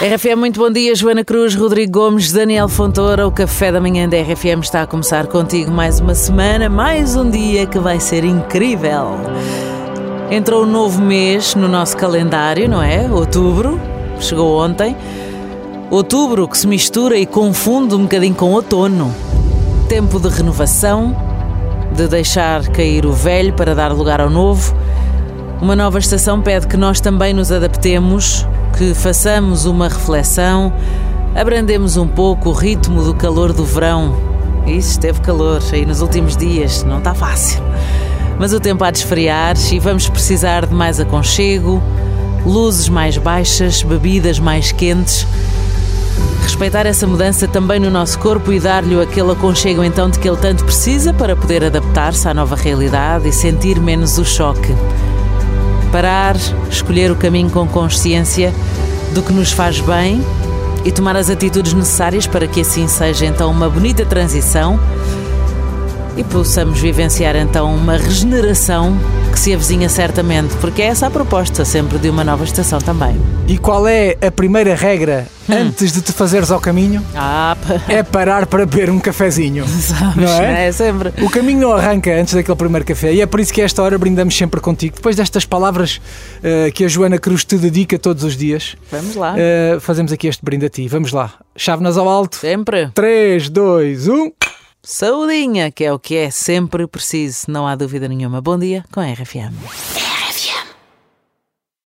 RFM, muito bom dia. Joana Cruz, Rodrigo Gomes, Daniel Fontoura. O café da manhã da RFM está a começar contigo mais uma semana, mais um dia que vai ser incrível. Entrou um novo mês no nosso calendário, não é? Outubro, chegou ontem. Outubro que se mistura e confunde um bocadinho com outono. Tempo de renovação, de deixar cair o velho para dar lugar ao novo. Uma nova estação pede que nós também nos adaptemos, que façamos uma reflexão, abrandemos um pouco o ritmo do calor do verão. Isso, esteve calor aí nos últimos dias, não está fácil. Mas o tempo há de esfriar e vamos precisar de mais aconchego, luzes mais baixas, bebidas mais quentes. Respeitar essa mudança também no nosso corpo e dar-lhe aquele aconchego então de que ele tanto precisa para poder adaptar-se à nova realidade e sentir menos o choque parar, escolher o caminho com consciência do que nos faz bem e tomar as atitudes necessárias para que assim seja então uma bonita transição e possamos vivenciar então uma regeneração que se avizinha certamente, porque é essa a proposta sempre de uma nova estação também. E qual é a primeira regra hum. antes de te fazeres ao caminho? Ah, é parar para beber um cafezinho. Sabes, não é? é sempre. O caminho não arranca antes daquele primeiro café e é por isso que esta hora brindamos sempre contigo. Depois destas palavras uh, que a Joana Cruz te dedica todos os dias. Vamos lá. Uh, fazemos aqui este brinde a ti. Vamos lá. Chávenas ao alto. Sempre. 3, 2, 1. Saudinha, que é o que é sempre preciso, não há dúvida nenhuma. Bom dia com a RFM.